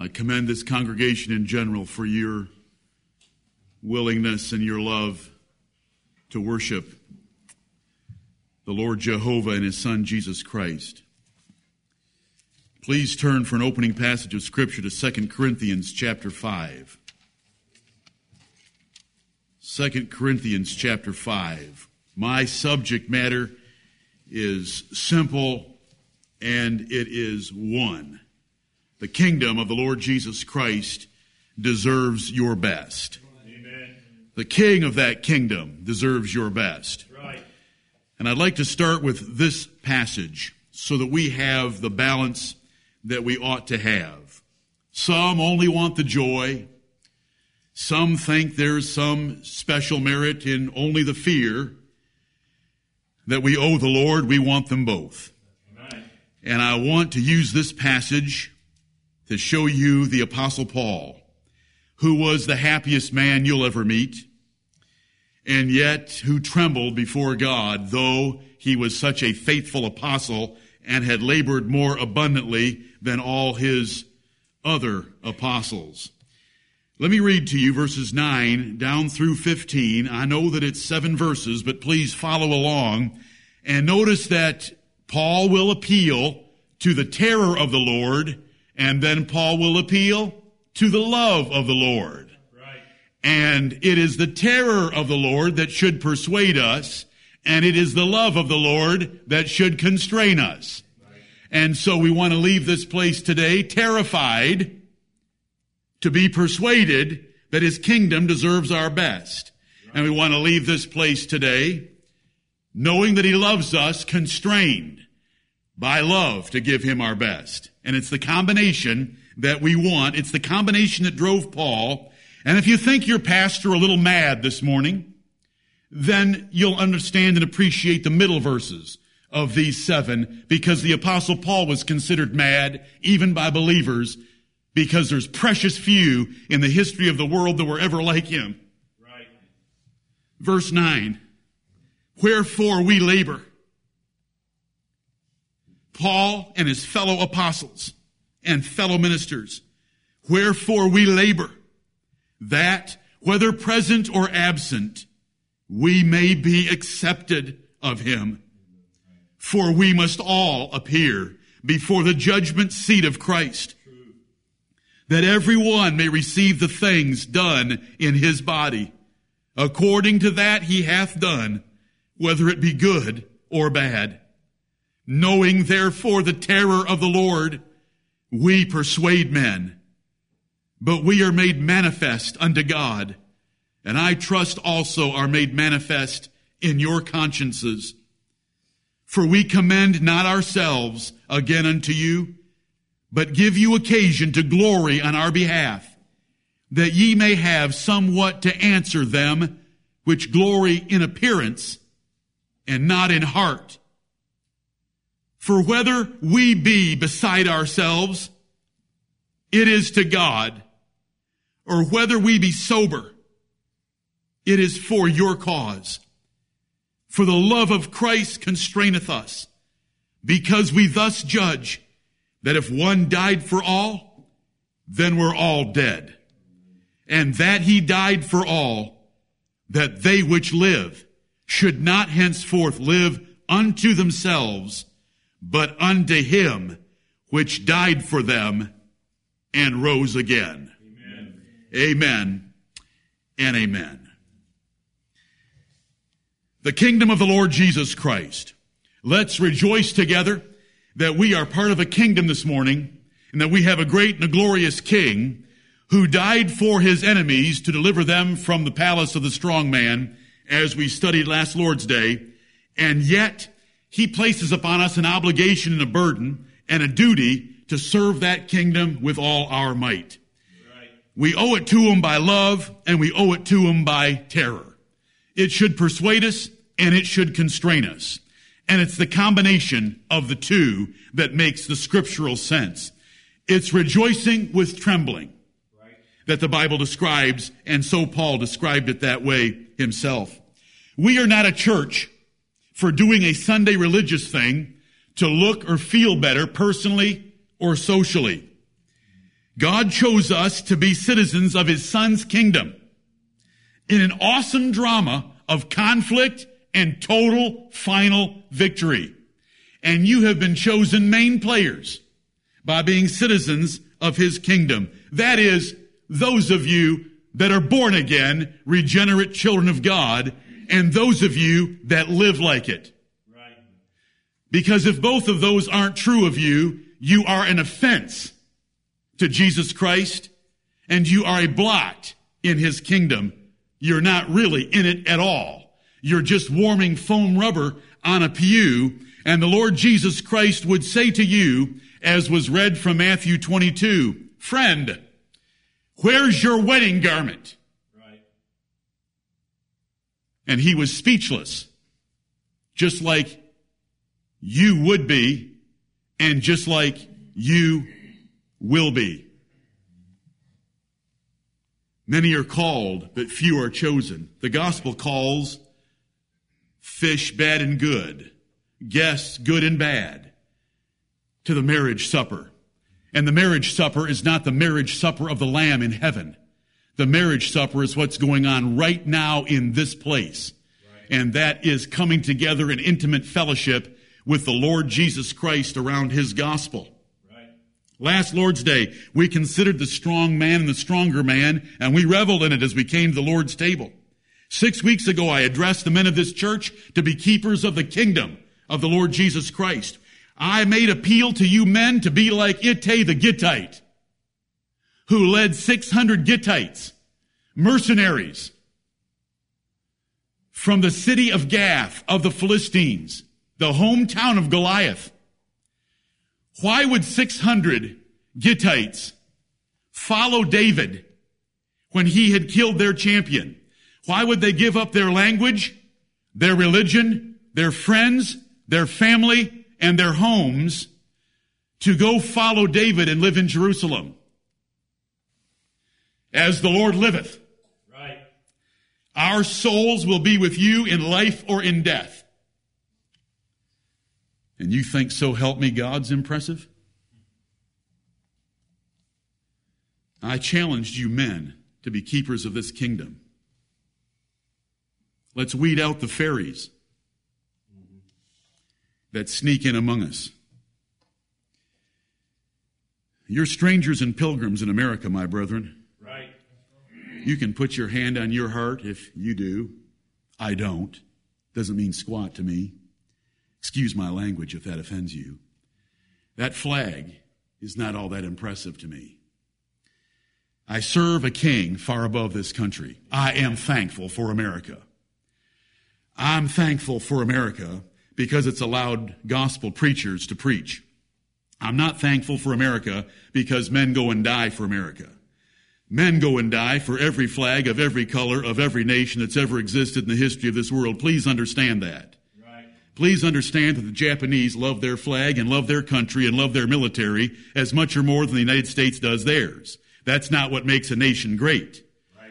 I commend this congregation in general for your willingness and your love to worship the Lord Jehovah and his Son Jesus Christ. Please turn for an opening passage of Scripture to 2 Corinthians chapter 5. 2 Corinthians chapter 5. My subject matter is simple and it is one. The kingdom of the Lord Jesus Christ deserves your best. Amen. The king of that kingdom deserves your best. Right. And I'd like to start with this passage so that we have the balance that we ought to have. Some only want the joy. Some think there's some special merit in only the fear that we owe the Lord. We want them both. And I want to use this passage to show you the apostle Paul, who was the happiest man you'll ever meet, and yet who trembled before God, though he was such a faithful apostle and had labored more abundantly than all his other apostles. Let me read to you verses 9 down through 15. I know that it's seven verses, but please follow along and notice that Paul will appeal to the terror of the Lord, and then Paul will appeal to the love of the Lord. Right. And it is the terror of the Lord that should persuade us, and it is the love of the Lord that should constrain us. Right. And so we want to leave this place today terrified to be persuaded that his kingdom deserves our best. Right. And we want to leave this place today knowing that he loves us, constrained by love to give him our best. And it's the combination that we want. It's the combination that drove Paul. And if you think your pastor a little mad this morning, then you'll understand and appreciate the middle verses of these seven because the apostle Paul was considered mad even by believers because there's precious few in the history of the world that were ever like him. Right. Verse 9. Wherefore we labor. Paul and his fellow apostles and fellow ministers. Wherefore we labor that whether present or absent, we may be accepted of him. For we must all appear before the judgment seat of Christ, that every one may receive the things done in his body, according to that he hath done whether it be good or bad. Knowing therefore the terror of the Lord, we persuade men, but we are made manifest unto God, and I trust also are made manifest in your consciences. For we commend not ourselves again unto you, but give you occasion to glory on our behalf, that ye may have somewhat to answer them which glory in appearance, and not in heart. For whether we be beside ourselves, it is to God, or whether we be sober, it is for your cause. For the love of Christ constraineth us, because we thus judge that if one died for all, then we're all dead. And that he died for all, that they which live should not henceforth live unto themselves, but unto him which died for them and rose again. Amen. Amen and amen. The kingdom of the Lord Jesus Christ. Let's rejoice together that we are part of a kingdom this morning and that we have a great and a glorious king who died for his enemies to deliver them from the palace of the strong man as we studied last Lord's Day, and yet he places upon us an obligation and a burden and a duty to serve that kingdom with all our might. Right. We owe it to him by love and we owe it to him by terror. It should persuade us and it should constrain us. And it's the combination of the two that makes the scriptural sense. It's rejoicing with trembling that the Bible describes, and so Paul described it that way himself. We are not a church for doing a Sunday religious thing to look or feel better personally or socially. God chose us to be citizens of his son's kingdom in an awesome drama of conflict and total final victory. And you have been chosen main players by being citizens of his kingdom. That is, those of you that are born again, regenerate children of God, and those of you that live like it. Right. Because if both of those aren't true of you, you are an offense to Jesus Christ and you are a blot in his kingdom. You're not really in it at all. You're just warming foam rubber on a pew and the Lord Jesus Christ would say to you, as was read from Matthew 22, friend, where's your wedding garment? And he was speechless, just like you would be and just like you will be. Many are called, but few are chosen. The gospel calls fish bad and good, guests good and bad, to the marriage supper. And the marriage supper is not the marriage supper of the Lamb in heaven. The marriage supper is what's going on right now in this place. Right. And that is coming together in intimate fellowship with the Lord Jesus Christ around his gospel. Right. Last Lord's Day, we considered the strong man and the stronger man, and we reveled in it as we came to the Lord's table. Six weeks ago, I addressed the men of this church to be keepers of the kingdom of the Lord Jesus Christ. I made appeal to you men to be like Ittai the Gittite, who led 600 Gittites, mercenaries, from the city of Gath of the Philistines the hometown of Goliath. Why would 600 Gittites follow David when he had killed their champion? Why would they give up their language, their religion, their friends, their family, and their homes to go follow David and live in Jerusalem? As the Lord liveth. Right. Our souls will be with you in life or in death. And you think so help me God's impressive? I challenged you men to be keepers of this kingdom. Let's weed out the fairies that sneak in among us. You're strangers and pilgrims in America, my brethren. You can put your hand on your heart if you do. I don't. Doesn't mean squat to me. Excuse my language if that offends you. That flag is not all that impressive to me. I serve a king far above this country. I am thankful for America. I'm thankful for America because it's allowed gospel preachers to preach. I'm not thankful for America because men go and die for America. Men go and die for every flag of every color of every nation that's ever existed in the history of this world. Please understand that. Please understand that the Japanese love their flag and love their country and love their military as much or more than the United States does theirs. That's not what makes a nation great.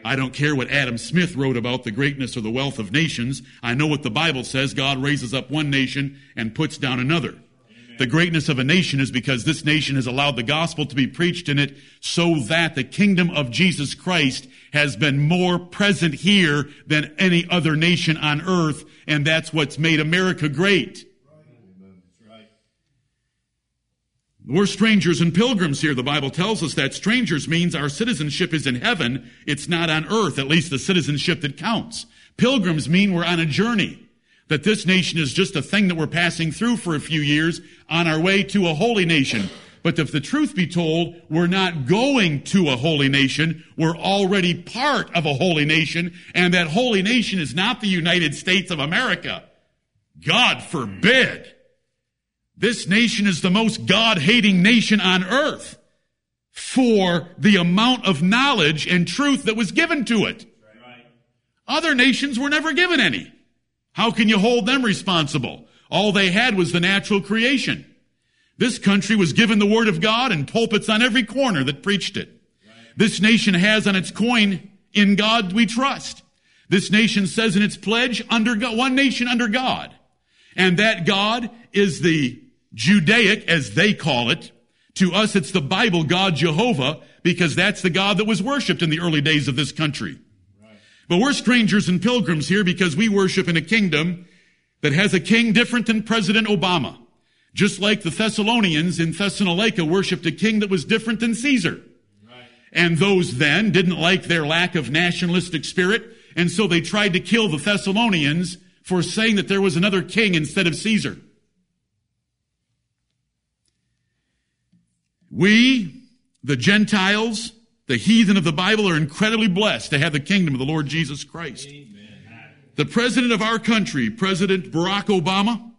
I don't care what Adam Smith wrote about the greatness or the wealth of nations. I know what the Bible says. God raises up one nation and puts down another. The greatness of a nation is because this nation has allowed the gospel to be preached in it so that the kingdom of Jesus Christ has been more present here than any other nation on earth, and that's what's made America great. We're strangers and pilgrims here. The Bible tells us that strangers means our citizenship is in heaven. It's not on earth, at least the citizenship that counts. Pilgrims mean we're on a journey. That this nation is just a thing that we're passing through for a few years on our way to a holy nation. But if the truth be told, we're not going to a holy nation. We're already part of a holy nation. And that holy nation is not the United States of America. God forbid. This nation is the most God-hating nation on earth for the amount of knowledge and truth that was given to it. Other nations were never given any. How can you hold them responsible? All they had was the natural creation. This country was given the word of God and pulpits on every corner that preached it. This nation has on its coin, in God we trust. This nation says in its pledge, under God, one nation under God. And that God is the Judaic, as they call it, To us, it's the Bible God Jehovah because that's the God that was worshiped in the early days of this country. But we're strangers and pilgrims here because we worship in a kingdom that has a king different than President Obama. Just like the Thessalonians in Thessalonica worshiped a king that was different than Caesar. And those then didn't like their lack of nationalistic spirit, and so they tried to kill the Thessalonians for saying that there was another king instead of Caesar. We, the Gentiles, the heathen of the Bible, are incredibly blessed to have the kingdom of the Lord Jesus Christ. Amen. The president of our country, President Barack Obama,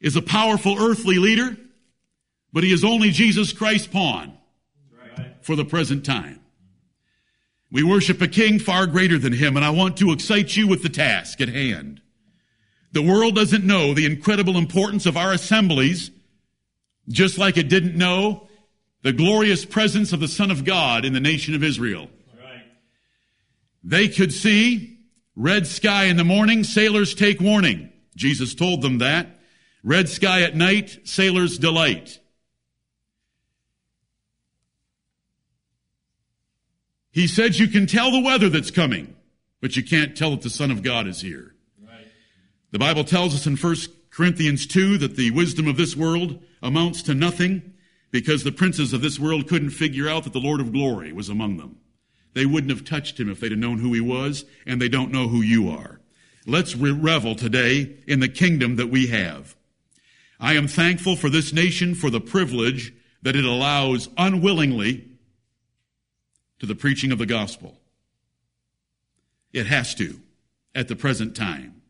is a powerful earthly leader, but he is only Jesus Christ's pawn for the present time. We worship a king far greater than him, and I want to excite you with the task at hand. The world doesn't know the incredible importance of our assemblies, just like it didn't know the glorious presence of the Son of God in the nation of Israel. They could see Red sky in the morning, sailors take warning. Jesus told them that. Red sky at night, sailors delight. He said you can tell the weather that's coming, but you can't tell that the Son of God is here. Right. The Bible tells us in 1 Corinthians 2 that the wisdom of this world amounts to nothing because the princes of this world couldn't figure out that the Lord of glory was among them. They wouldn't have touched him if they'd have known who he was, and they don't know who you are. Let's revel today in the kingdom that we have. I am thankful for this nation for the privilege that it allows unwillingly to the preaching of the gospel. It has to at the present time.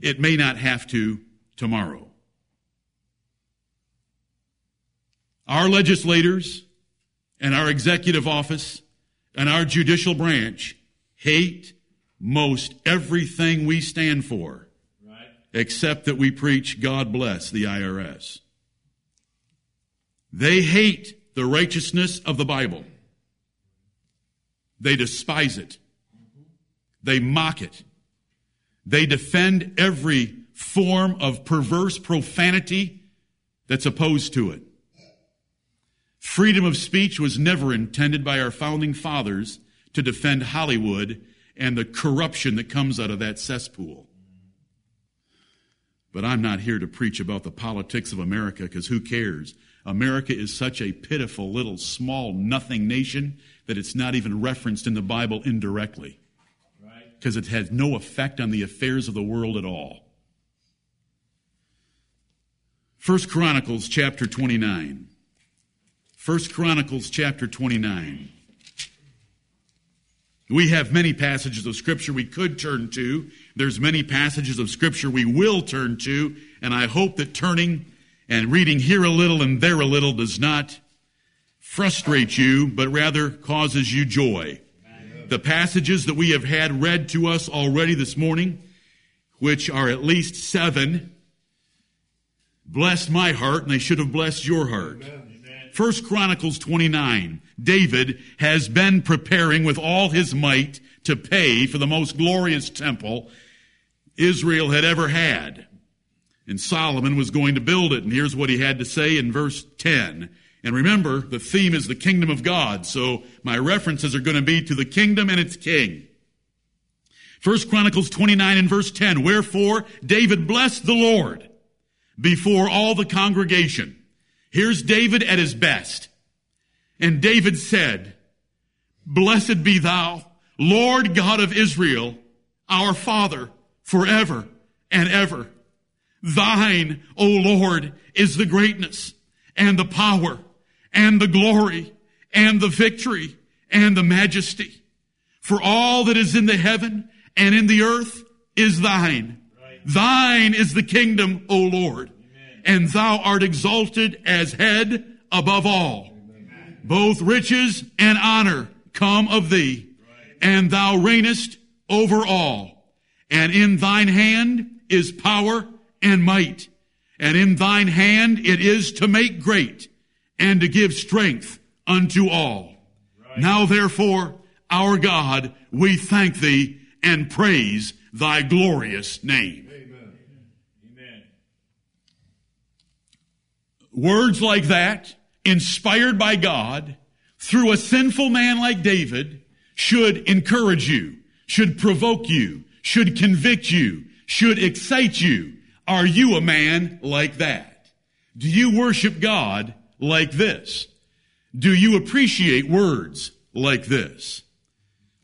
It may not have to tomorrow. Our legislators and our executive office and our judicial branch hate most everything we stand for, right. except that we preach God bless the IRS. They hate the righteousness of the Bible. They despise it. They mock it. They defend every form of perverse profanity that's opposed to it. Freedom of speech was never intended by our founding fathers to defend Hollywood and the corruption that comes out of that cesspool. But I'm not here to preach about the politics of America because who cares? America is such a pitiful little small nothing nation that it's not even referenced in the Bible indirectly because it has no effect on the affairs of the world at all. First Chronicles chapter 29. First Chronicles chapter 29. We have many passages of scripture we could turn to. There's many passages of scripture we will turn to, and I hope that turning and reading here a little and there a little does not frustrate you, but rather causes you joy. The passages that we have had read to us already this morning, which are at least seven, blessed my heart, and they should have blessed your heart. Amen. First Chronicles 29, David has been preparing with all his might to pay for the most glorious temple Israel had ever had. And Solomon was going to build it. And here's what he had to say in verse 10. And remember, the theme is the kingdom of God. So my references are going to be to the kingdom and its king. First Chronicles 29 and verse 10. Wherefore David blessed the Lord before all the congregation. Here's David at his best. And David said, Blessed be thou, Lord God of Israel, our Father, forever and ever. Thine, O Lord, is the greatness and the power and the glory and the victory and the majesty. For all that is in the heaven and in the earth is thine. Right. Thine is the kingdom, O Lord and thou art exalted as head above all. Both riches and honor come of thee, and thou reignest over all. And in thine hand is power and might, and in thine hand it is to make great and to give strength unto all. Now therefore, our God, we thank thee and praise thy glorious name. Words like that, inspired by God, through a sinful man like David, should encourage you, should provoke you, should convict you, should excite you. Are you a man like that? Do you worship God like this? Do you appreciate words like this?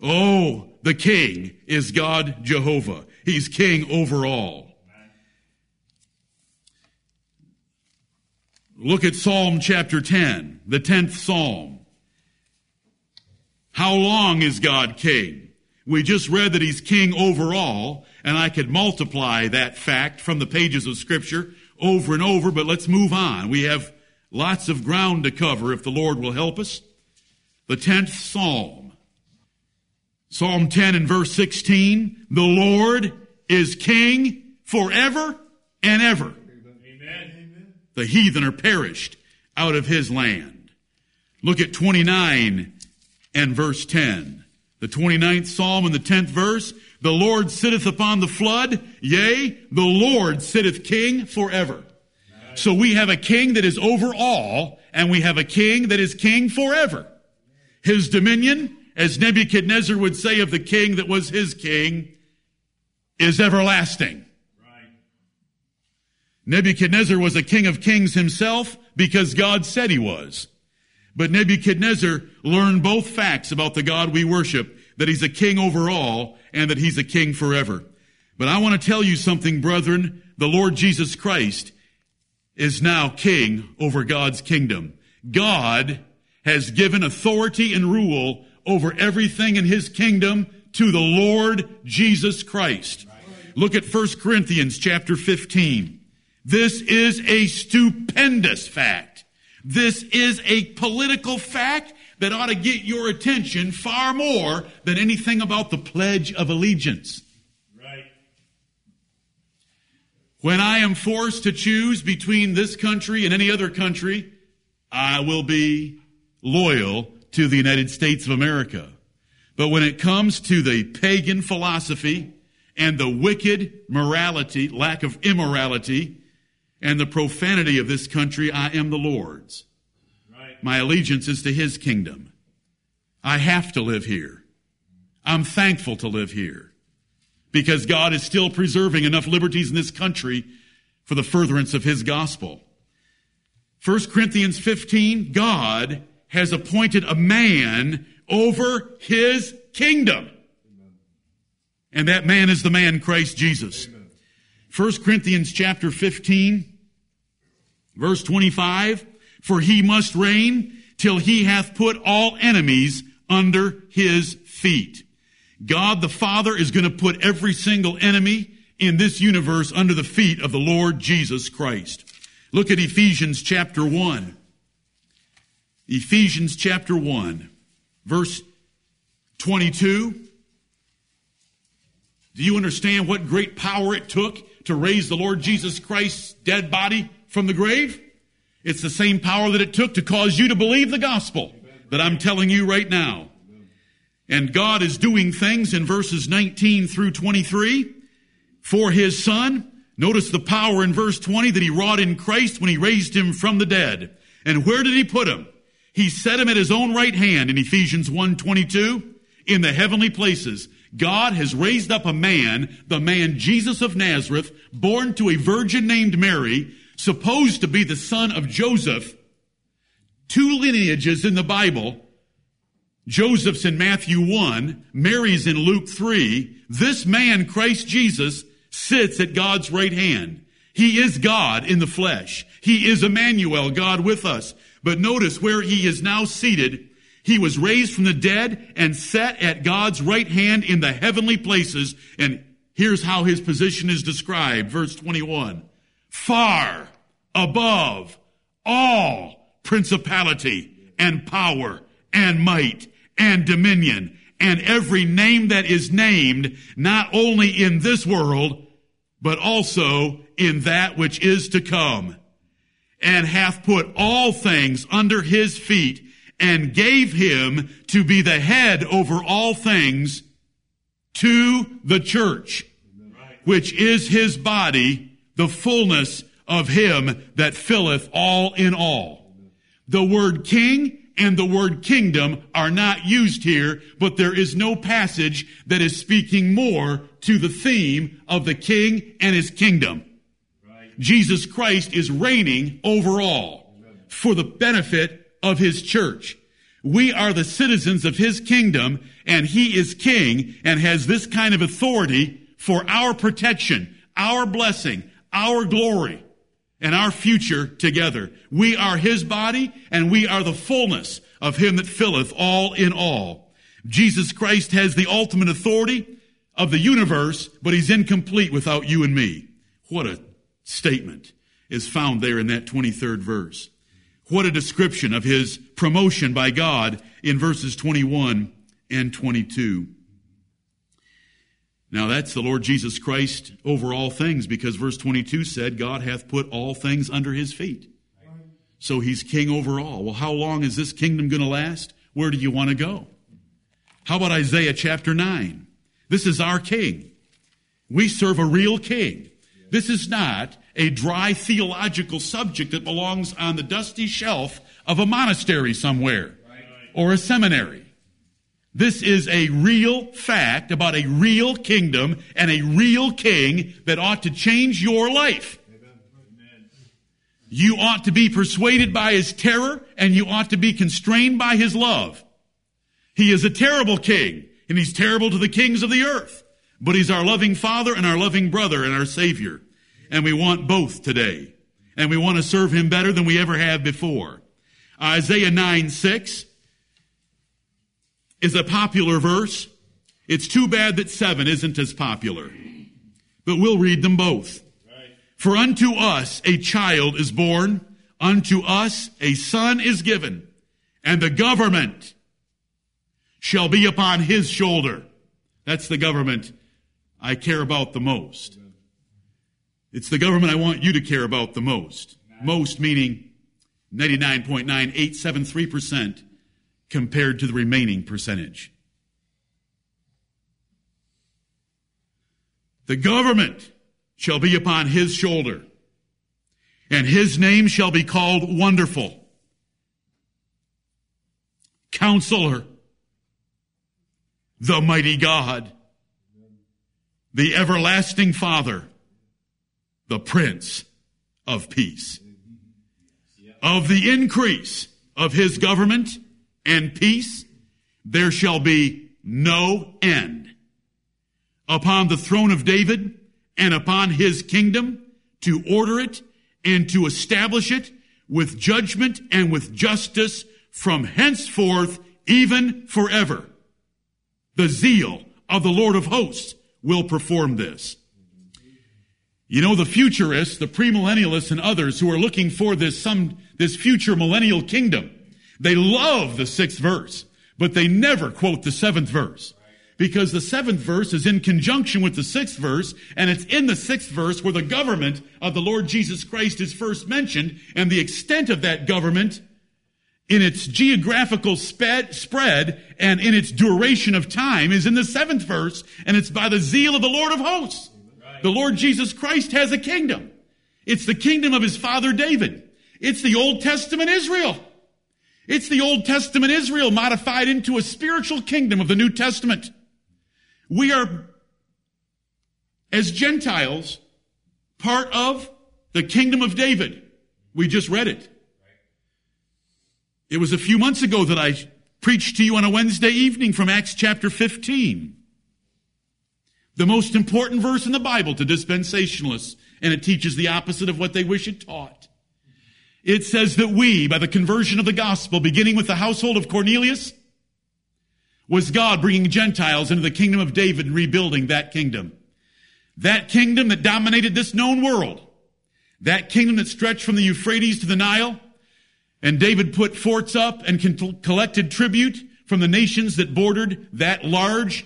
Oh, the king is God Jehovah. He's king over all. Look at Psalm chapter 10, the 10th Psalm. How long is God king? We just read that he's king over all, and I could multiply that fact from the pages of scripture over and over, but let's move on. We have lots of ground to cover if the Lord will help us. The 10th Psalm. Psalm 10 and verse 16. The Lord is king forever and ever. The heathen are perished out of his land. Look at 29 and verse 10. The 29th Psalm and the 10th verse. The Lord sitteth upon the flood. Yea, the Lord sitteth king forever. So we have a king that is over all, and we have a king that is king forever. His dominion, as Nebuchadnezzar would say of the king that was his king, is everlasting. Nebuchadnezzar was a king of kings himself because God said he was. But Nebuchadnezzar learned both facts about the God we worship, that he's a king over all and that he's a king forever. But I want to tell you something, brethren. The Lord Jesus Christ is now king over God's kingdom. God has given authority and rule over everything in his kingdom to the Lord Jesus Christ. Look at 1 Corinthians chapter 15. This is a stupendous fact. This is a political fact that ought to get your attention far more than anything about the Pledge of Allegiance. Right. When I am forced to choose between this country and any other country, I will be loyal to the United States of America. But when it comes to the pagan philosophy and the wicked morality, lack of immorality, and the profanity of this country, I am the Lord's. Right. My allegiance is to His kingdom. I have to live here. I'm thankful to live here because God is still preserving enough liberties in this country for the furtherance of His gospel. 1 Corinthians 15, God has appointed a man over his kingdom. And that man is the man Christ Jesus. Amen. 1 Corinthians chapter 15, verse 25, for he must reign till he hath put all enemies under his feet. God the Father is going to put every single enemy in this universe under the feet of the Lord Jesus Christ. Look at Ephesians chapter 1. Ephesians chapter 1, verse 22. Do you understand what great power it took to raise the Lord Jesus Christ's dead body from the grave? It's the same power that it took to cause you to believe the gospel that I'm telling you right now. And God is doing things in verses 19 through 23 for his son. Notice the power in verse 20 that he wrought in Christ when he raised him from the dead. And where did he put him? He set him at his own right hand in Ephesians 1:22 in the heavenly places. God has raised up a man, the man Jesus of Nazareth, born to a virgin named Mary, supposed to be the son of Joseph. Two lineages in the Bible. Joseph's in Matthew 1, Mary's in Luke 3. This man, Christ Jesus, sits at God's right hand. He is God in the flesh. He is Emmanuel, God with us. But notice where he is now seated. He was raised from the dead and set at God's right hand in the heavenly places. And here's how his position is described. Verse 21. Far above all principality and power and might and dominion and every name that is named, not only in this world, but also in that which is to come and hath put all things under his feet and gave him to be the head over all things to the church, which is his body, the fullness of him that filleth all in all. The word king and the word kingdom are not used here, but there is no passage that is speaking more to the theme of the king and his kingdom. Right. Jesus Christ is reigning over all for the benefit of his church. We are the citizens of his kingdom and he is king and has this kind of authority for our protection, our blessing, our glory and our future together. We are his body and we are the fullness of him that filleth all in all. Jesus Christ has the ultimate authority of the universe, but he's incomplete without you and me. What a statement is found there in that 23rd verse. What a description of his promotion by God in verses 21 and 22. Now that's the Lord Jesus Christ over all things because verse 22 said God hath put all things under his feet. So he's king over all. Well, how long is this kingdom going to last? Where do you want to go? How about Isaiah chapter 9? This is our king. We serve a real king. This is not a dry theological subject that belongs on the dusty shelf of a monastery somewhere or a seminary. This is a real fact about a real kingdom and a real king that ought to change your life. You ought to be persuaded by his terror and you ought to be constrained by his love. He is a terrible king and he's terrible to the kings of the earth, but he's our loving father and our loving brother and our savior. And we want both today. And we want to serve him better than we ever have before. Isaiah 9, 6 is a popular verse. It's too bad that seven isn't as popular. But we'll read them both. For unto us a child is born, unto us a son is given, and the government shall be upon his shoulder. That's the government I care about the most. It's the government I want you to care about the most. Most meaning 99.9873% compared to the remaining percentage. The government shall be upon his shoulder, and his name shall be called Wonderful, Counselor, the Mighty God, the Everlasting Father, the Prince of Peace. Of the increase of his government and peace, there shall be no end. Upon the throne of David and upon his kingdom to order it and to establish it with judgment and with justice from henceforth even forever. The zeal of the Lord of hosts will perform this. You know, the futurists, the premillennialists and others who are looking for this some, this future millennial kingdom, they love the sixth verse, but they never quote the seventh verse. Because the seventh verse is in conjunction with the sixth verse, and it's in the sixth verse where the government of the Lord Jesus Christ is first mentioned, and the extent of that government in its geographical sped, spread and in its duration of time is in the seventh verse, and it's by the zeal of the Lord of hosts. The Lord Jesus Christ has a kingdom. It's the kingdom of his father David. It's the Old Testament Israel. It's the Old Testament Israel modified into a spiritual kingdom of the New Testament. We are, as Gentiles, part of the kingdom of David. We just read it. It was a few months ago that I preached to you on a Wednesday evening from Acts chapter 15. The most important verse in the Bible to dispensationalists, and it teaches the opposite of what they wish it taught. It says that we, by the conversion of the gospel, beginning with the household of Cornelius, was God bringing Gentiles into the kingdom of David and rebuilding that kingdom. That kingdom that dominated this known world. That kingdom that stretched from the Euphrates to the Nile. And David put forts up and collected tribute from the nations that bordered that large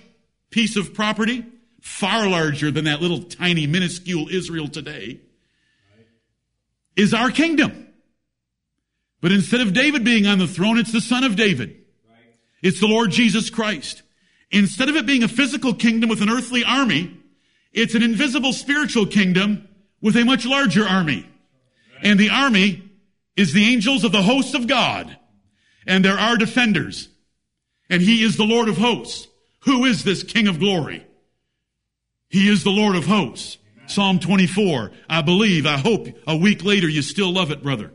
piece of property, far larger than that little tiny minuscule Israel today, is our kingdom. But instead of David being on the throne, it's the son of David. It's the Lord Jesus Christ. Instead of it being a physical kingdom with an earthly army, it's an invisible spiritual kingdom with a much larger army. And the army is the angels of the hosts of God. And there are defenders. And he is the Lord of hosts. Who is this King of glory? He is the Lord of hosts. Amen. Psalm 24. I believe, I hope a week later you still love it, brother.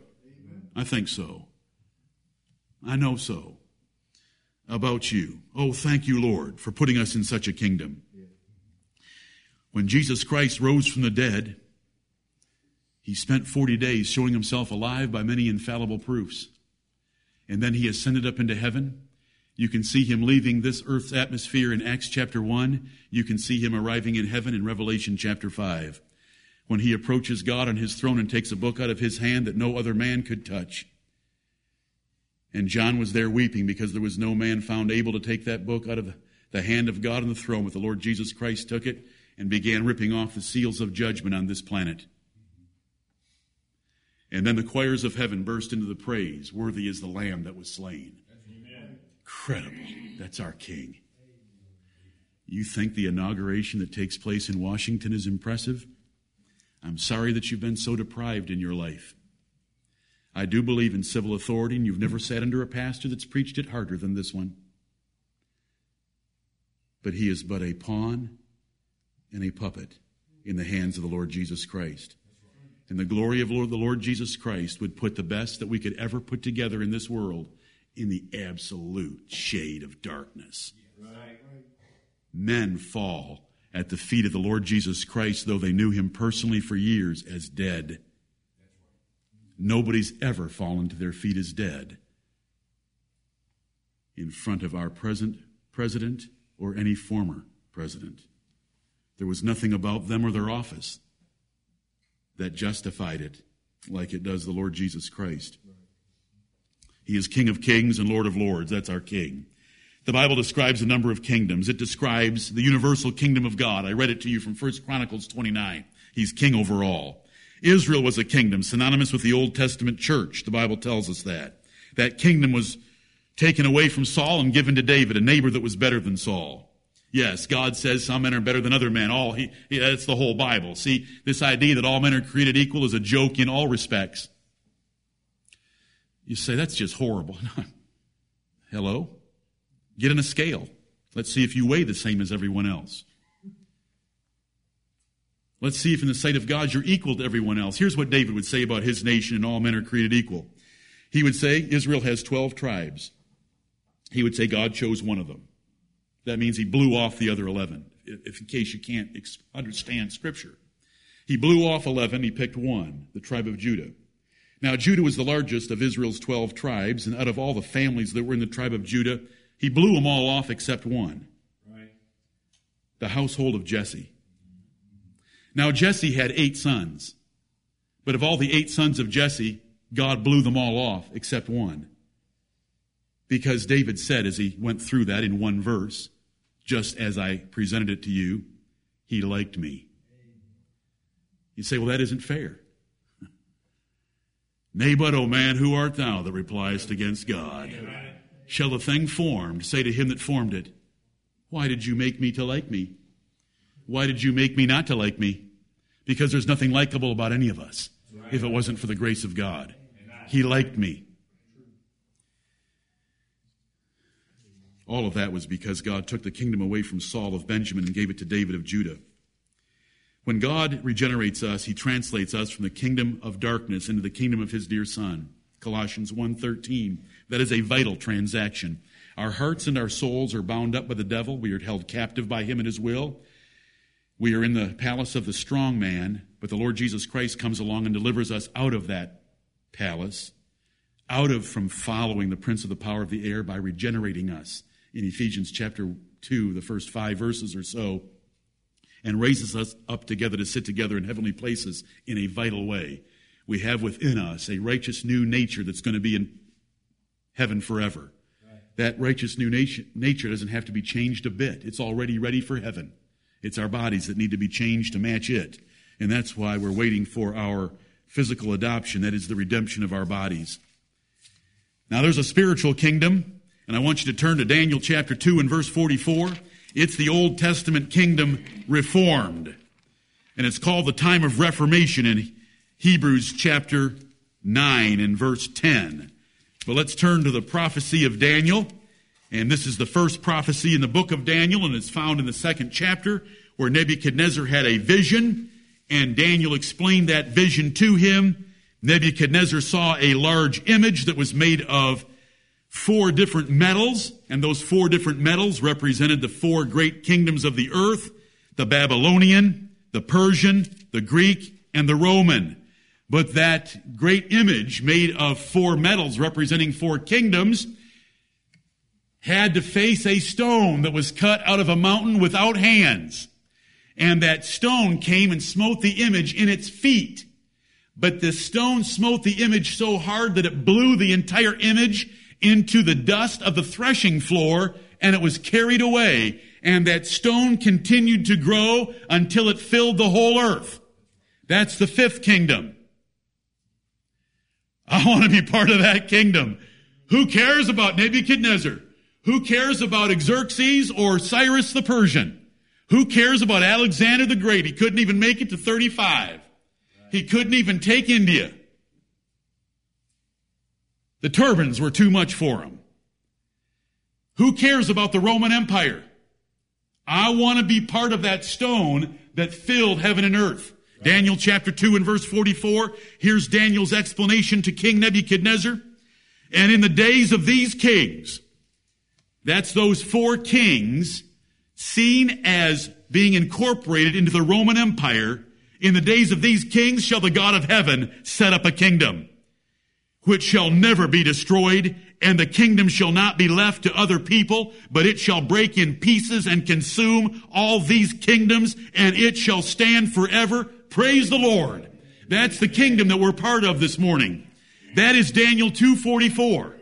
I think so. I know so. About you. Oh, thank you, Lord, for putting us in such a kingdom. When Jesus Christ rose from the dead, he spent 40 days showing himself alive by many infallible proofs. And then he ascended up into heaven. You can see him leaving this earth's atmosphere in Acts chapter 1. You can see him arriving in heaven in Revelation chapter 5. When he approaches God on his throne and takes a book out of his hand that no other man could touch. And John was there weeping because there was no man found able to take that book out of the hand of God on the throne, but the Lord Jesus Christ took it and began ripping off the seals of judgment on this planet. And then the choirs of heaven burst into the praise Worthy is the Lamb that was slain. Incredible. That's our King. You think the inauguration that takes place in Washington is impressive? I'm sorry that you've been so deprived in your life. I do believe in civil authority, and you've never sat under a pastor that's preached it harder than this one. But he is but a pawn and a puppet in the hands of the Lord Jesus Christ. And the glory of the Lord Jesus Christ would put the best that we could ever put together in this world in the absolute shade of darkness. Men fall at the feet of the Lord Jesus Christ, though they knew him personally for years, as dead. Nobody's ever fallen to their feet as dead in front of our present president or any former president. There was nothing about them or their office that justified it like it does the Lord Jesus Christ. He is King of kings and Lord of lords. That's our King. The Bible describes a number of kingdoms. It describes the universal kingdom of God. I read it to you from 1 Chronicles 29. He's king over all. Israel was a kingdom synonymous with the Old Testament church. The Bible tells us that. That kingdom was taken away from Saul and given to David, a neighbor that was better than Saul. Yes, God says some men are better than other men. All he, he, that's the whole Bible. See, this idea that all men are created equal is a joke in all respects. You say that's just horrible. Hello? Get in a scale. Let's see if you weigh the same as everyone else. Let's see if in the sight of God you're equal to everyone else. Here's what David would say about his nation and all men are created equal. He would say Israel has 12 tribes. He would say God chose one of them. That means he blew off the other 11, if in case you can't understand scripture. He blew off 11, he picked one, the tribe of Judah. Now, Judah was the largest of Israel's 12 tribes, and out of all the families that were in the tribe of Judah, he blew them all off except one. Right. The household of Jesse. Now, Jesse had eight sons, but of all the eight sons of Jesse, God blew them all off except one. Because David said, as he went through that in one verse, just as I presented it to you, he liked me. You say, well, that isn't fair. Nay, but, O man, who art thou that repliest against God? Amen. Shall the thing formed say to him that formed it, Why did you make me to like me? Why did you make me not to like me? Because there's nothing likable about any of us if it wasn't for the grace of God. He liked me. All of that was because God took the kingdom away from Saul of Benjamin and gave it to David of Judah. When God regenerates us, he translates us from the kingdom of darkness into the kingdom of his dear son. Colossians 1:13. That is a vital transaction. Our hearts and our souls are bound up by the devil. We are held captive by him and his will. We are in the palace of the strong man, but the Lord Jesus Christ comes along and delivers us out of that palace, out of from following the prince of the power of the air by regenerating us in Ephesians chapter 2, the first five verses or so, and raises us up together to sit together in heavenly places in a vital way. We have within us a righteous new nature that's going to be in heaven forever. Right. That righteous new nature, nature doesn't have to be changed a bit. It's already ready for heaven. It's our bodies that need to be changed to match it. And that's why we're waiting for our physical adoption. That is the redemption of our bodies. Now there's a spiritual kingdom and I want you to turn to Daniel chapter 2 and verse 44. It's the Old Testament kingdom reformed. And it's called the time of Reformation. And Hebrews chapter 9 and verse 10. But let's turn to the prophecy of Daniel. And this is the first prophecy in the book of Daniel, and it's found in the second chapter, where Nebuchadnezzar had a vision, and Daniel explained that vision to him. Nebuchadnezzar saw a large image that was made of four different metals, and those four different metals represented the four great kingdoms of the earth the Babylonian, the Persian, the Greek, and the Roman. But that great image made of four metals representing four kingdoms had to face a stone that was cut out of a mountain without hands. And that stone came and smote the image in its feet. But the stone smote the image so hard that it blew the entire image into the dust of the threshing floor and it was carried away. And that stone continued to grow until it filled the whole earth. That's the fifth kingdom. I want to be part of that kingdom. Who cares about Nebuchadnezzar? Who cares about Xerxes or Cyrus the Persian? Who cares about Alexander the Great? He couldn't even make it to 35. He couldn't even take India. The turbans were too much for him. Who cares about the Roman Empire? I want to be part of that stone that filled heaven and earth. Daniel chapter 2 and verse 44. Here's Daniel's explanation to King Nebuchadnezzar. And in the days of these kings, that's those four kings seen as being incorporated into the Roman Empire. In the days of these kings shall the God of heaven set up a kingdom which shall never be destroyed, and the kingdom shall not be left to other people, but it shall break in pieces and consume all these kingdoms, and it shall stand forever. Praise the Lord. That's the kingdom that we're part of this morning. That is Daniel 244.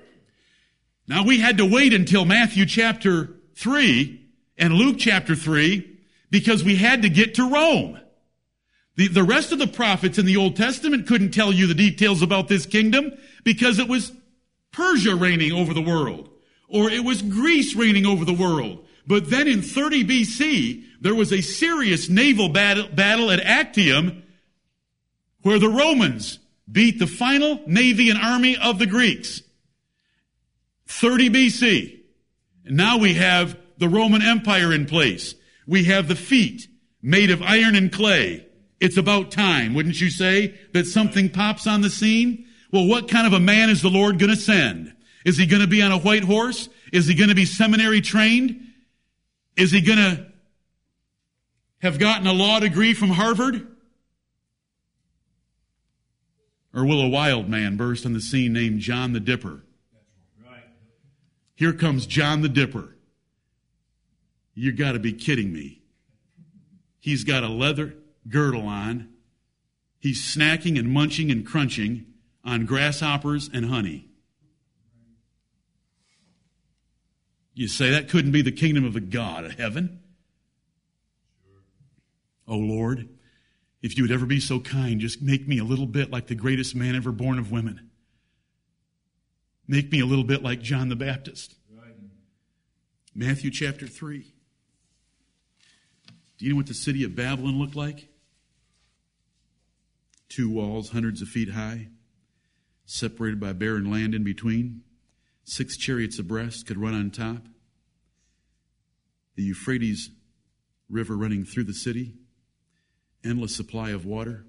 Now we had to wait until Matthew chapter 3 and Luke chapter 3 because we had to get to Rome. The, the rest of the prophets in the Old Testament couldn't tell you the details about this kingdom because it was Persia reigning over the world, or it was Greece reigning over the world. But then in 30 BC, there was a serious naval battle, battle at Actium where the Romans beat the final navy and army of the Greeks. 30 BC. And now we have the Roman Empire in place. We have the feet made of iron and clay. It's about time, wouldn't you say, that something pops on the scene? Well, what kind of a man is the Lord going to send? Is he going to be on a white horse? Is he going to be seminary trained? Is he going to have gotten a law degree from Harvard? Or will a wild man burst on the scene named John the Dipper? Here comes John the Dipper. You got to be kidding me. He's got a leather girdle on. He's snacking and munching and crunching on grasshoppers and honey. You say that couldn't be the kingdom of the God of heaven? Oh Lord, if you would ever be so kind, just make me a little bit like the greatest man ever born of women. Make me a little bit like John the Baptist. Matthew chapter 3. Do you know what the city of Babylon looked like? two walls hundreds of feet high, separated by barren land in between. Six chariots abreast could run on top. The Euphrates River running through the city, endless supply of water,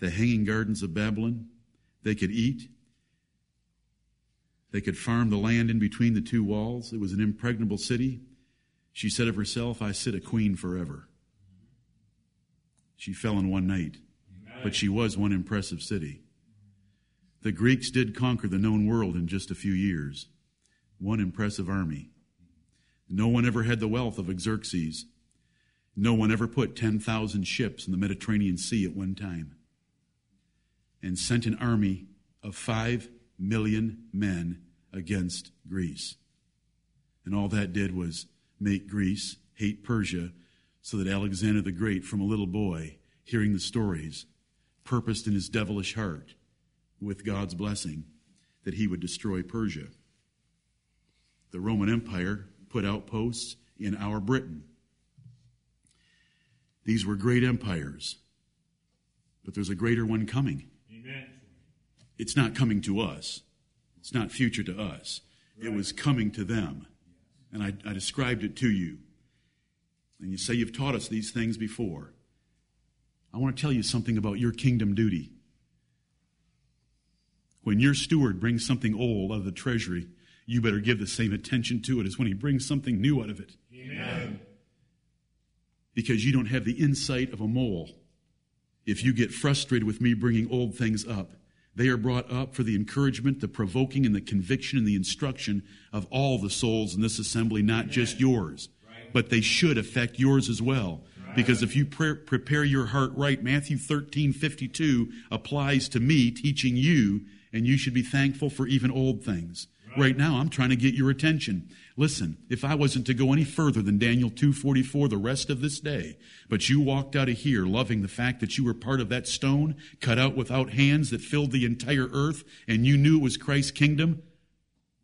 the hanging gardens of Babylon. They could eat. They could farm the land in between the two walls. It was an impregnable city. She said of herself, I sit a queen forever. She fell in one night but she was one impressive city. The Greeks did conquer the known world in just a few years. One impressive army. No one ever had the wealth of Xerxes. No one ever put 10,000 ships in the Mediterranean Sea at one time and sent an army of 5 million men against Greece. And all that did was make Greece hate Persia so that Alexander the Great, from a little boy, hearing the stories, purposed in his devilish heart, with God's blessing, that he would destroy Persia. The Roman Empire put outposts in our Britain. These were great empires, but there's a greater one coming. Amen. It's not coming to us. It's not future to us. Right. It was coming to them. And I, I described it to you. And you say you've taught us these things before. I want to tell you something about your kingdom duty. When your steward brings something old out of the treasury, you better give the same attention to it as when he brings something new out of it. Amen. Because you don't have the insight of a mole. If you get frustrated with me bringing old things up, they are brought up for the encouragement, the provoking, and the conviction and the instruction of all the souls in this assembly, not just yours. But they should affect yours as well. Because if you pre- prepare your heart right, Matthew 13, 52 applies to me, teaching you, and you should be thankful for even old things. Right now, I'm trying to get your attention. Listen, if I wasn't to go any further than Daniel 2:44 the rest of this day, but you walked out of here loving the fact that you were part of that stone cut out without hands that filled the entire earth and you knew it was Christ's kingdom,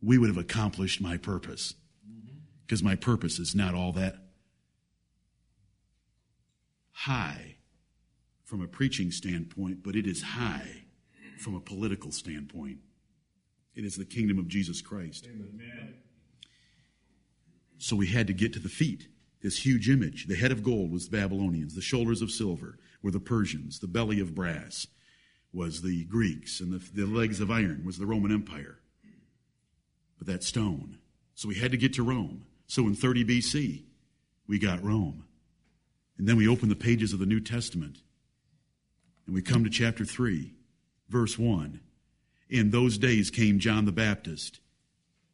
we would have accomplished my purpose. Mm-hmm. Because my purpose is not all that high from a preaching standpoint, but it is high from a political standpoint. It is the kingdom of Jesus Christ. Amen. So we had to get to the feet. This huge image. The head of gold was the Babylonians. The shoulders of silver were the Persians. The belly of brass was the Greeks. And the, the legs of iron was the Roman Empire. But that stone. So we had to get to Rome. So in 30 BC, we got Rome. And then we open the pages of the New Testament. And we come to chapter 3, verse 1. In those days came John the Baptist,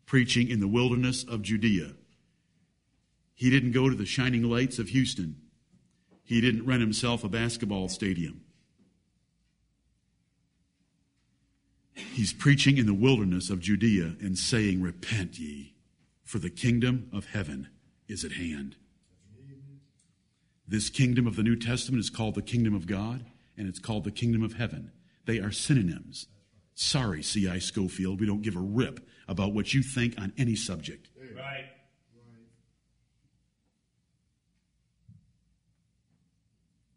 preaching in the wilderness of Judea. He didn't go to the shining lights of Houston. He didn't rent himself a basketball stadium. He's preaching in the wilderness of Judea and saying, Repent ye, for the kingdom of heaven is at hand. This kingdom of the New Testament is called the kingdom of God, and it's called the kingdom of heaven. They are synonyms. Sorry, C.I. Scofield, we don't give a rip about what you think on any subject. Right.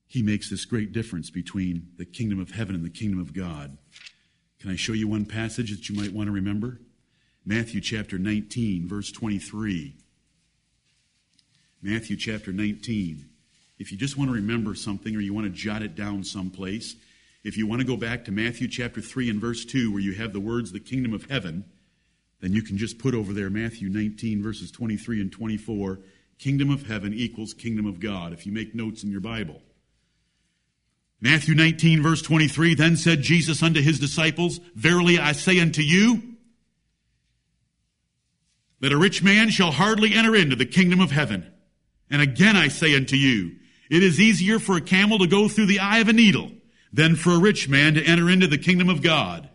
He makes this great difference between the kingdom of heaven and the kingdom of God. Can I show you one passage that you might want to remember? Matthew chapter 19, verse 23. Matthew chapter 19. If you just want to remember something or you want to jot it down someplace, if you want to go back to Matthew chapter 3 and verse 2, where you have the words, the kingdom of heaven, then you can just put over there Matthew 19, verses 23 and 24, kingdom of heaven equals kingdom of God, if you make notes in your Bible. Matthew 19, verse 23, then said Jesus unto his disciples, Verily I say unto you, that a rich man shall hardly enter into the kingdom of heaven. And again I say unto you, it is easier for a camel to go through the eye of a needle than for a rich man to enter into the kingdom of God.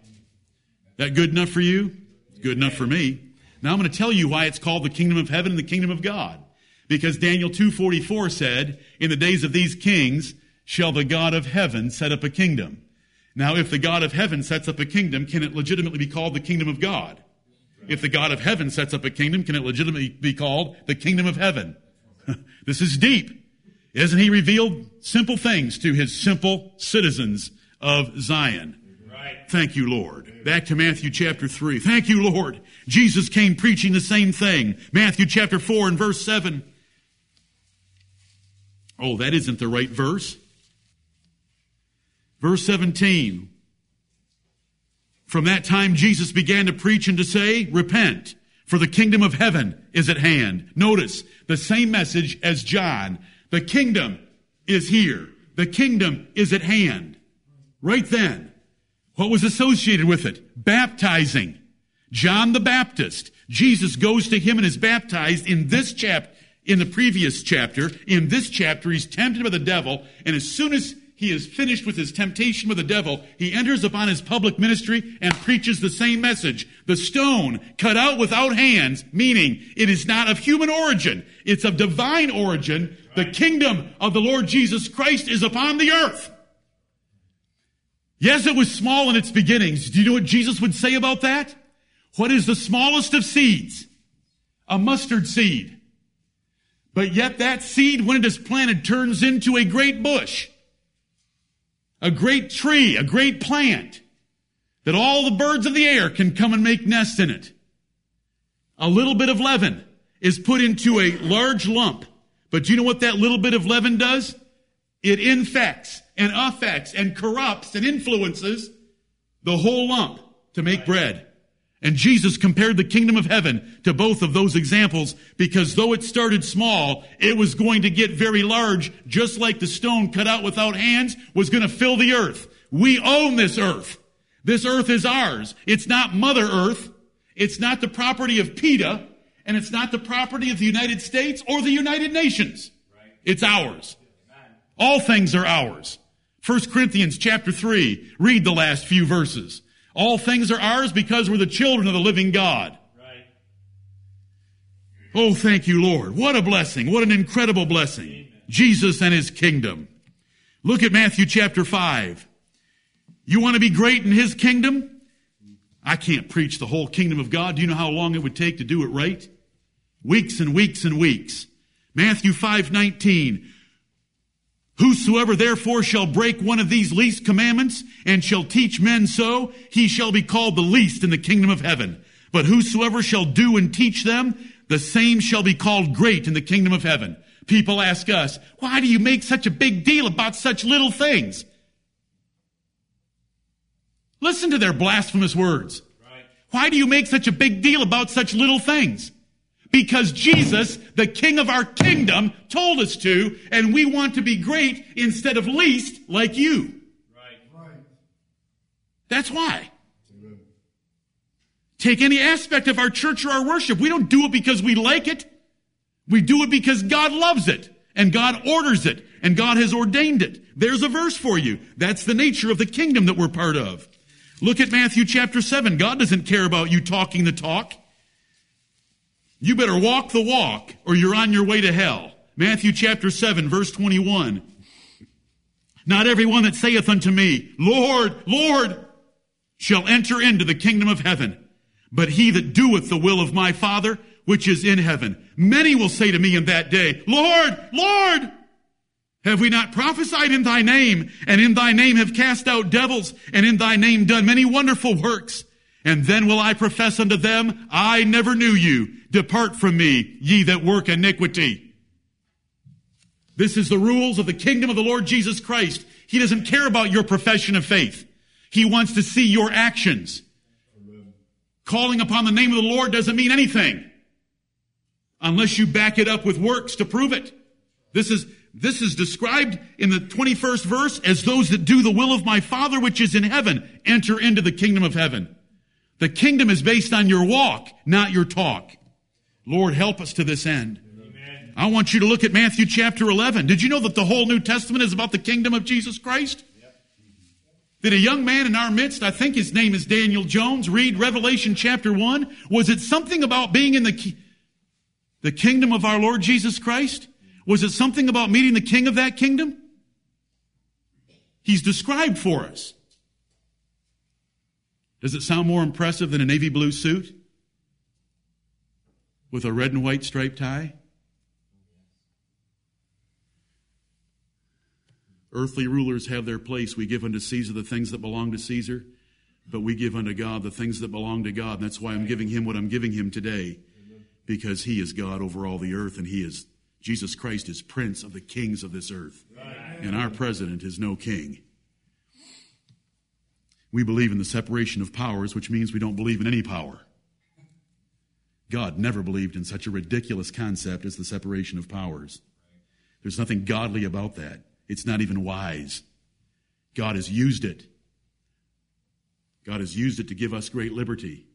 That good enough for you? Good enough for me. Now I'm going to tell you why it's called the kingdom of heaven and the kingdom of God. Because Daniel 2:44 said, "In the days of these kings shall the God of heaven set up a kingdom." Now, if the God of heaven sets up a kingdom, can it legitimately be called the kingdom of God? If the God of heaven sets up a kingdom, can it legitimately be called the kingdom of heaven? this is deep. Isn't he revealed simple things to his simple citizens of Zion? Right. Thank you, Lord. Back to Matthew chapter 3. Thank you, Lord. Jesus came preaching the same thing. Matthew chapter 4 and verse 7. Oh, that isn't the right verse. Verse 17. From that time, Jesus began to preach and to say, Repent, for the kingdom of heaven is at hand. Notice the same message as John the kingdom is here. The kingdom is at hand. Right then. What was associated with it? Baptizing. John the Baptist. Jesus goes to him and is baptized in this chapter, in the previous chapter. In this chapter, he's tempted by the devil, and as soon as he is finished with his temptation with the devil, he enters upon his public ministry and preaches the same message. The stone cut out without hands, meaning it is not of human origin. It's of divine origin. The kingdom of the Lord Jesus Christ is upon the earth. Yes, it was small in its beginnings. Do you know what Jesus would say about that? What is the smallest of seeds? A mustard seed. But yet that seed, when it is planted, turns into a great bush a great tree, a great plant. that all the birds of the air can come and make nests in it. A little bit of leaven is put into a large lump. But do you know what that little bit of leaven does? It infects and affects and corrupts and influences the whole lump to make bread. And Jesus compared the kingdom of heaven to both of those examples because though it started small, it was going to get very large, just like the stone cut out without hands was going to fill the earth. We own this earth. This earth is ours. It's not Mother Earth. It's not the property of PETA, and it's not the property of the United States or the United Nations. It's ours. All things are ours. 1 Corinthians chapter 3. Read the last few verses. All things are ours because we're the children of the living God. Right. Oh, thank you, Lord. What a blessing. What an incredible blessing. Amen. Jesus and his kingdom. Look at Matthew chapter 5. You want to be great in his kingdom? I can't preach the whole kingdom of God. Do you know how long it would take to do it right? Weeks and weeks and weeks. Matthew 5:19 Whosoever therefore shall break one of these least commandments and shall teach men so, he shall be called the least in the kingdom of heaven. But whosoever shall do and teach them, the same shall be called great in the kingdom of heaven. People ask us, why do you make such a big deal about such little things? Listen to their blasphemous words. Right. Why do you make such a big deal about such little things? Because Jesus, the King of our kingdom, told us to, and we want to be great instead of least like you. Right. That's why. Take any aspect of our church or our worship. We don't do it because we like it. We do it because God loves it and God orders it and God has ordained it. There's a verse for you. That's the nature of the kingdom that we're part of. Look at Matthew chapter 7. God doesn't care about you talking the talk. You better walk the walk or you're on your way to hell. Matthew chapter 7 verse 21. Not everyone that saith unto me, Lord, Lord, shall enter into the kingdom of heaven, but he that doeth the will of my Father, which is in heaven. Many will say to me in that day, Lord, Lord, have we not prophesied in thy name, and in thy name have cast out devils, and in thy name done many wonderful works? And then will I profess unto them, I never knew you. Depart from me, ye that work iniquity. This is the rules of the kingdom of the Lord Jesus Christ. He doesn't care about your profession of faith. He wants to see your actions. Calling upon the name of the Lord doesn't mean anything unless you back it up with works to prove it. This is, this is described in the 21st verse as those that do the will of my Father which is in heaven enter into the kingdom of heaven. The kingdom is based on your walk, not your talk. Lord, help us to this end. Amen. I want you to look at Matthew chapter 11. Did you know that the whole New Testament is about the kingdom of Jesus Christ? Did a young man in our midst, I think his name is Daniel Jones, read Revelation chapter 1? Was it something about being in the, the kingdom of our Lord Jesus Christ? Was it something about meeting the king of that kingdom? He's described for us. Does it sound more impressive than a navy blue suit with a red and white striped tie? Earthly rulers have their place. We give unto Caesar the things that belong to Caesar, but we give unto God the things that belong to God. And that's why I'm giving him what I'm giving him today, because he is God over all the earth, and he is Jesus Christ is Prince of the kings of this earth. And our president is no king. We believe in the separation of powers, which means we don't believe in any power. God never believed in such a ridiculous concept as the separation of powers. There's nothing godly about that. It's not even wise. God has used it. God has used it to give us great liberty.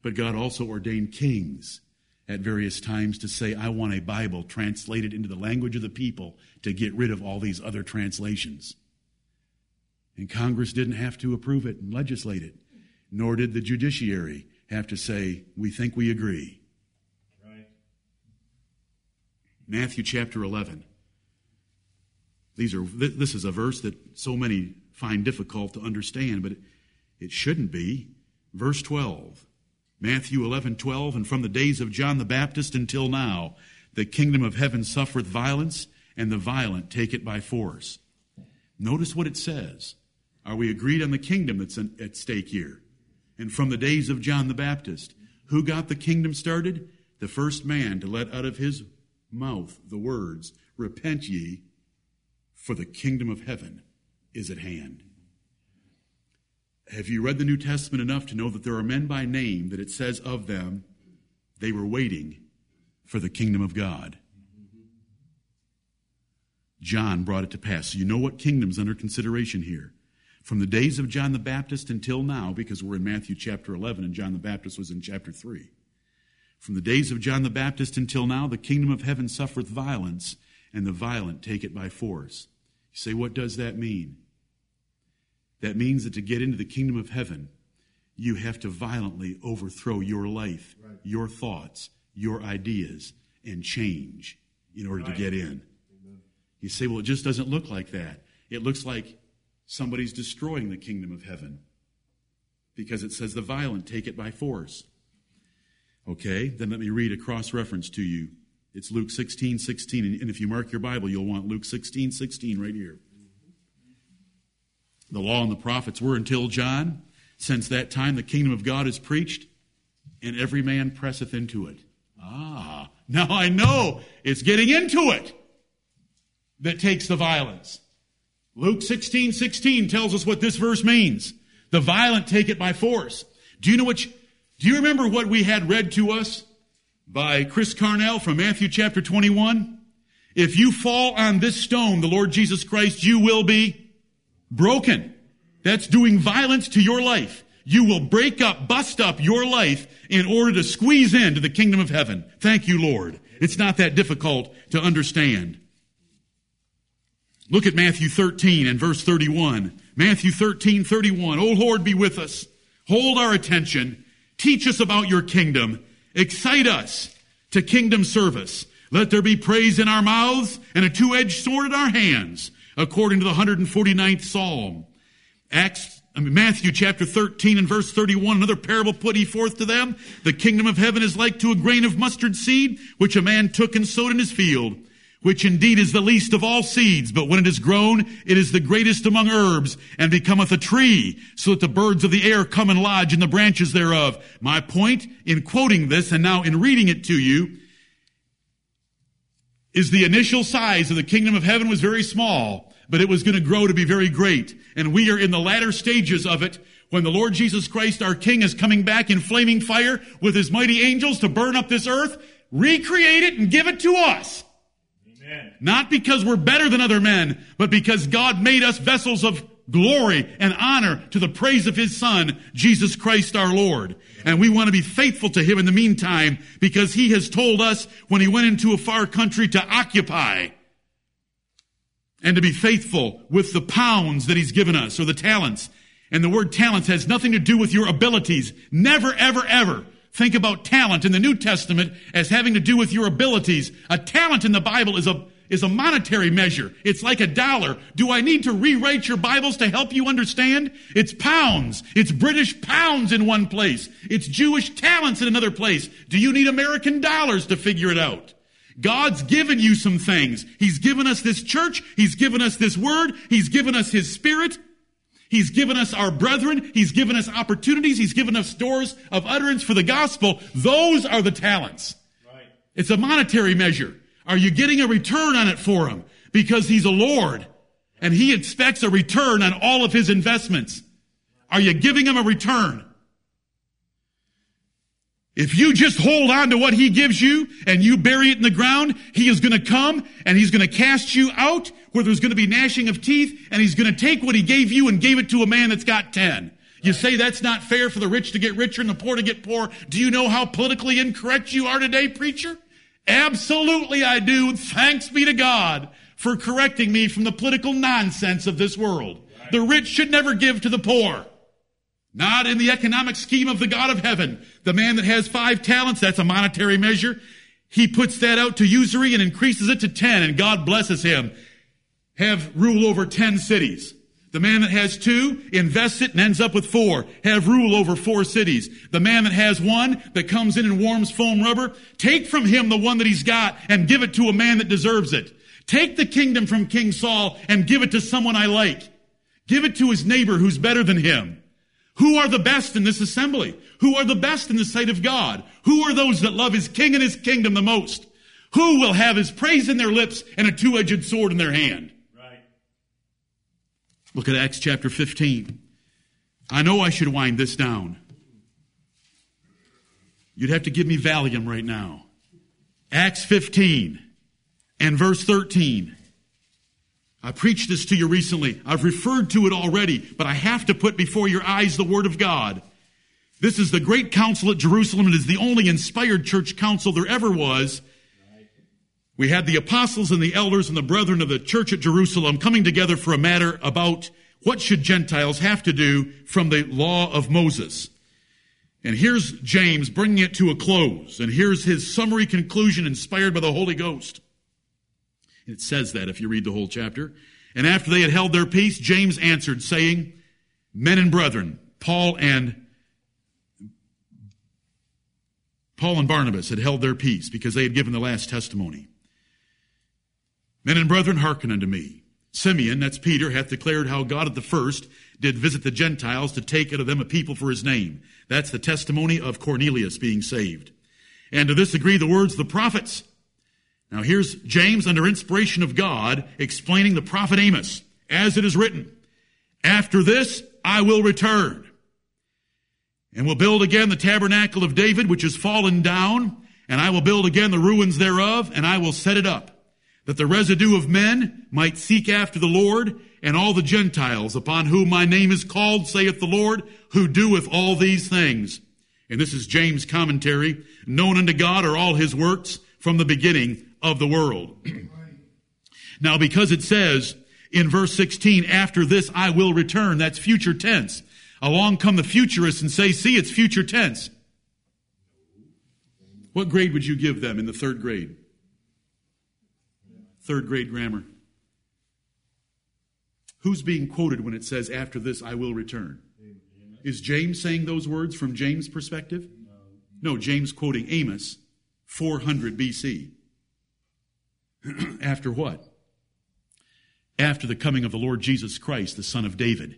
But God also ordained kings at various times to say, I want a Bible translated into the language of the people to get rid of all these other translations. And Congress didn't have to approve it and legislate it, nor did the judiciary have to say, we think we agree. Right. Matthew chapter 11. These are, this is a verse that so many find difficult to understand, but it shouldn't be. Verse 12. Matthew 11, 12, and from the days of John the Baptist until now, the kingdom of heaven suffereth violence, and the violent take it by force. Notice what it says Are we agreed on the kingdom that's at stake here? And from the days of John the Baptist, who got the kingdom started? The first man to let out of his mouth the words, Repent ye, for the kingdom of heaven is at hand. Have you read the New Testament enough to know that there are men by name that it says of them, they were waiting for the kingdom of God? John brought it to pass. So you know what kingdom's under consideration here. From the days of John the Baptist until now, because we're in Matthew chapter 11 and John the Baptist was in chapter 3. From the days of John the Baptist until now, the kingdom of heaven suffereth violence, and the violent take it by force. You say, what does that mean? That means that to get into the kingdom of heaven, you have to violently overthrow your life, right. your thoughts, your ideas, and change in order right. to get in. You say, well, it just doesn't look like that. It looks like somebody's destroying the kingdom of heaven because it says the violent take it by force. Okay, then let me read a cross reference to you. It's Luke 16, 16. And if you mark your Bible, you'll want Luke 16, 16 right here. The law and the prophets were until John. Since that time, the kingdom of God is preached, and every man presseth into it. Ah, now I know it's getting into it that takes the violence. Luke 16, 16 tells us what this verse means. The violent take it by force. Do you know which, do you remember what we had read to us by Chris Carnell from Matthew chapter 21? If you fall on this stone, the Lord Jesus Christ, you will be broken. That's doing violence to your life. You will break up, bust up your life in order to squeeze into the kingdom of heaven. Thank you, Lord. It's not that difficult to understand. Look at Matthew 13 and verse 31. Matthew 13, 31. Oh Lord, be with us. Hold our attention. Teach us about your kingdom. Excite us to kingdom service. Let there be praise in our mouths and a two-edged sword in our hands, according to the 149th Psalm. Acts, I mean, Matthew chapter 13 and verse 31, another parable put he forth to them. The kingdom of heaven is like to a grain of mustard seed, which a man took and sowed in his field which indeed is the least of all seeds, but when it is grown, it is the greatest among herbs, and becometh a tree, so that the birds of the air come and lodge in the branches thereof. My point in quoting this, and now in reading it to you, is the initial size of the kingdom of heaven was very small, but it was going to grow to be very great. And we are in the latter stages of it when the Lord Jesus Christ, our King, is coming back in flaming fire with his mighty angels to burn up this earth, recreate it, and give it to us. Not because we're better than other men, but because God made us vessels of glory and honor to the praise of His Son, Jesus Christ our Lord. And we want to be faithful to Him in the meantime because He has told us when He went into a far country to occupy and to be faithful with the pounds that He's given us or the talents. And the word talents has nothing to do with your abilities. Never, ever, ever think about talent in the New Testament as having to do with your abilities. A talent in the Bible is a, is a monetary measure. It's like a dollar. Do I need to rewrite your Bibles to help you understand? It's pounds. It's British pounds in one place. It's Jewish talents in another place. Do you need American dollars to figure it out? God's given you some things. He's given us this church. He's given us this word. He's given us His Spirit. He's given us our brethren. He's given us opportunities. He's given us doors of utterance for the gospel. Those are the talents. Right. It's a monetary measure. Are you getting a return on it for him? Because he's a Lord and he expects a return on all of his investments. Are you giving him a return? If you just hold on to what he gives you and you bury it in the ground, he is going to come and he's going to cast you out where there's going to be gnashing of teeth and he's going to take what he gave you and gave it to a man that's got 10. You say that's not fair for the rich to get richer and the poor to get poor. Do you know how politically incorrect you are today, preacher? Absolutely I do. Thanks be to God for correcting me from the political nonsense of this world. The rich should never give to the poor. Not in the economic scheme of the God of heaven. The man that has five talents, that's a monetary measure. He puts that out to usury and increases it to ten and God blesses him. Have rule over ten cities. The man that has two invests it and ends up with four. Have rule over four cities. The man that has one that comes in and warms foam rubber, take from him the one that he's got and give it to a man that deserves it. Take the kingdom from King Saul and give it to someone I like. Give it to his neighbor who's better than him. Who are the best in this assembly? Who are the best in the sight of God? Who are those that love his king and his kingdom the most? Who will have his praise in their lips and a two-edged sword in their hand? Right. Look at Acts chapter 15. I know I should wind this down. You'd have to give me Valium right now. Acts 15 and verse 13. I preached this to you recently. I've referred to it already, but I have to put before your eyes the Word of God. This is the great council at Jerusalem. It is the only inspired church council there ever was. We had the apostles and the elders and the brethren of the church at Jerusalem coming together for a matter about what should Gentiles have to do from the law of Moses. And here's James bringing it to a close. And here's his summary conclusion inspired by the Holy Ghost. It says that if you read the whole chapter. And after they had held their peace, James answered, saying, Men and brethren, Paul and Paul and Barnabas had held their peace because they had given the last testimony. Men and brethren, hearken unto me. Simeon, that's Peter, hath declared how God at the first did visit the Gentiles to take out of them a people for his name. That's the testimony of Cornelius being saved. And to this agree the words of the prophets. Now here's James under inspiration of God explaining the prophet Amos, as it is written, After this I will return and will build again the tabernacle of David, which is fallen down, and I will build again the ruins thereof, and I will set it up, that the residue of men might seek after the Lord, and all the Gentiles upon whom my name is called, saith the Lord, who doeth all these things. And this is James' commentary. Known unto God are all his works from the beginning of the world. now, because it says in verse 16, after this I will return, that's future tense. Along come the futurists and say, see, it's future tense. What grade would you give them in the third grade? Third grade grammar. Who's being quoted when it says, after this I will return? Is James saying those words from James' perspective? No, James quoting Amos, 400 BC. After what? After the coming of the Lord Jesus Christ, the Son of David.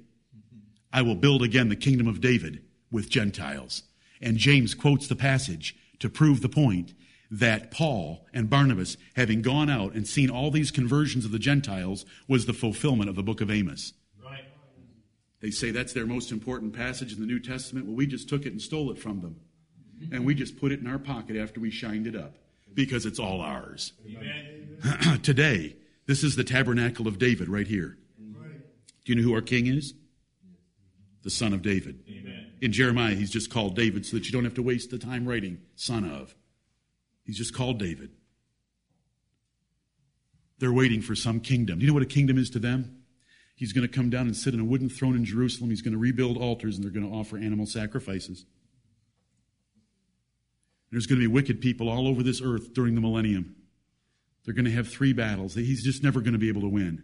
I will build again the kingdom of David with Gentiles. And James quotes the passage to prove the point that Paul and Barnabas, having gone out and seen all these conversions of the Gentiles, was the fulfillment of the book of Amos. Right. They say that's their most important passage in the New Testament. Well, we just took it and stole it from them. And we just put it in our pocket after we shined it up because it's all ours. Amen. Today, this is the tabernacle of David right here. Do you know who our king is? The son of David. Amen. In Jeremiah, he's just called David so that you don't have to waste the time writing son of. He's just called David. They're waiting for some kingdom. Do you know what a kingdom is to them? He's going to come down and sit on a wooden throne in Jerusalem. He's going to rebuild altars and they're going to offer animal sacrifices. There's going to be wicked people all over this earth during the millennium. They're going to have three battles. He's just never going to be able to win.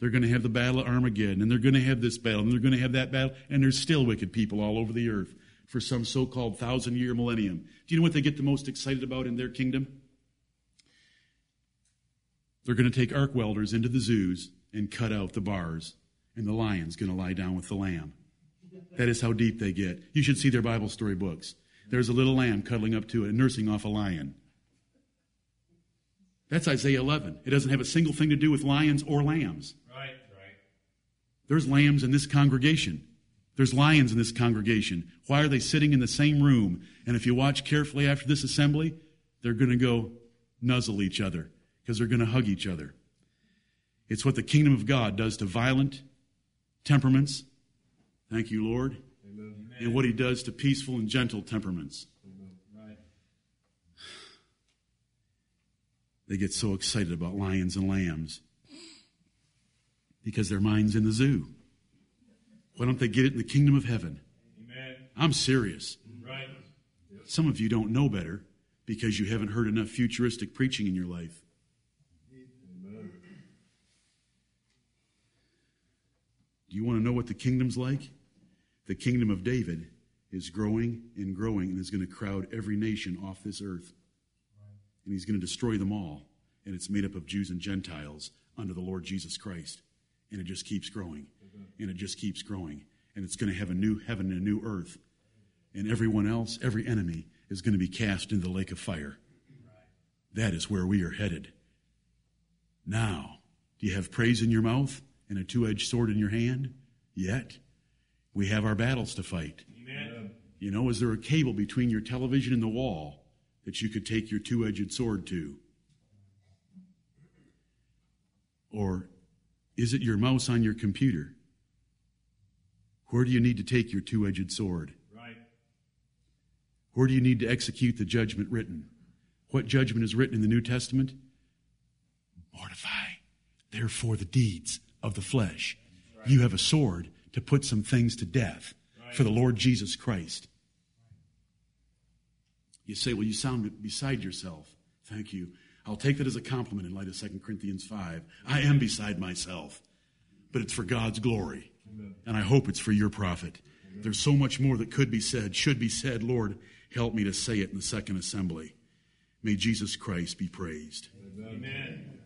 They're going to have the battle of Armageddon, and they're going to have this battle, and they're going to have that battle, and there's still wicked people all over the earth for some so called thousand year millennium. Do you know what they get the most excited about in their kingdom? They're going to take arc welders into the zoos and cut out the bars, and the lion's going to lie down with the lamb. That is how deep they get. You should see their Bible story books. There's a little lamb cuddling up to it and nursing off a lion. That's Isaiah 11. It doesn't have a single thing to do with lions or lambs. Right. Right. There's lambs in this congregation. There's lions in this congregation. Why are they sitting in the same room? And if you watch carefully after this assembly, they're going to go nuzzle each other because they're going to hug each other. It's what the kingdom of God does to violent temperaments. Thank you, Lord. And what he does to peaceful and gentle temperaments. They get so excited about lions and lambs because their mind's in the zoo. Why don't they get it in the kingdom of heaven? Amen. I'm serious. Right. Some of you don't know better because you haven't heard enough futuristic preaching in your life. Do you want to know what the kingdom's like? The kingdom of David is growing and growing and is going to crowd every nation off this earth. And he's going to destroy them all. And it's made up of Jews and Gentiles under the Lord Jesus Christ. And it just keeps growing. Mm-hmm. and it just keeps growing. And it's going to have a new heaven and a new earth. And everyone else, every enemy, is going to be cast into the lake of fire. That is where we are headed. Now, do you have praise in your mouth and a two edged sword in your hand? Yet, we have our battles to fight. Amen. You know, is there a cable between your television and the wall that you could take your two edged sword to? Or is it your mouse on your computer? Where do you need to take your two edged sword? Right. Where do you need to execute the judgment written? What judgment is written in the New Testament? Mortify, therefore, the deeds of the flesh. You have a sword to put some things to death for the Lord Jesus Christ. You say, Well, you sound beside yourself. Thank you. I'll take that as a compliment in light of 2 Corinthians 5. I am beside myself, but it's for God's glory. And I hope it's for your profit. There's so much more that could be said, should be said. Lord, help me to say it in the second assembly. May Jesus Christ be praised. Amen.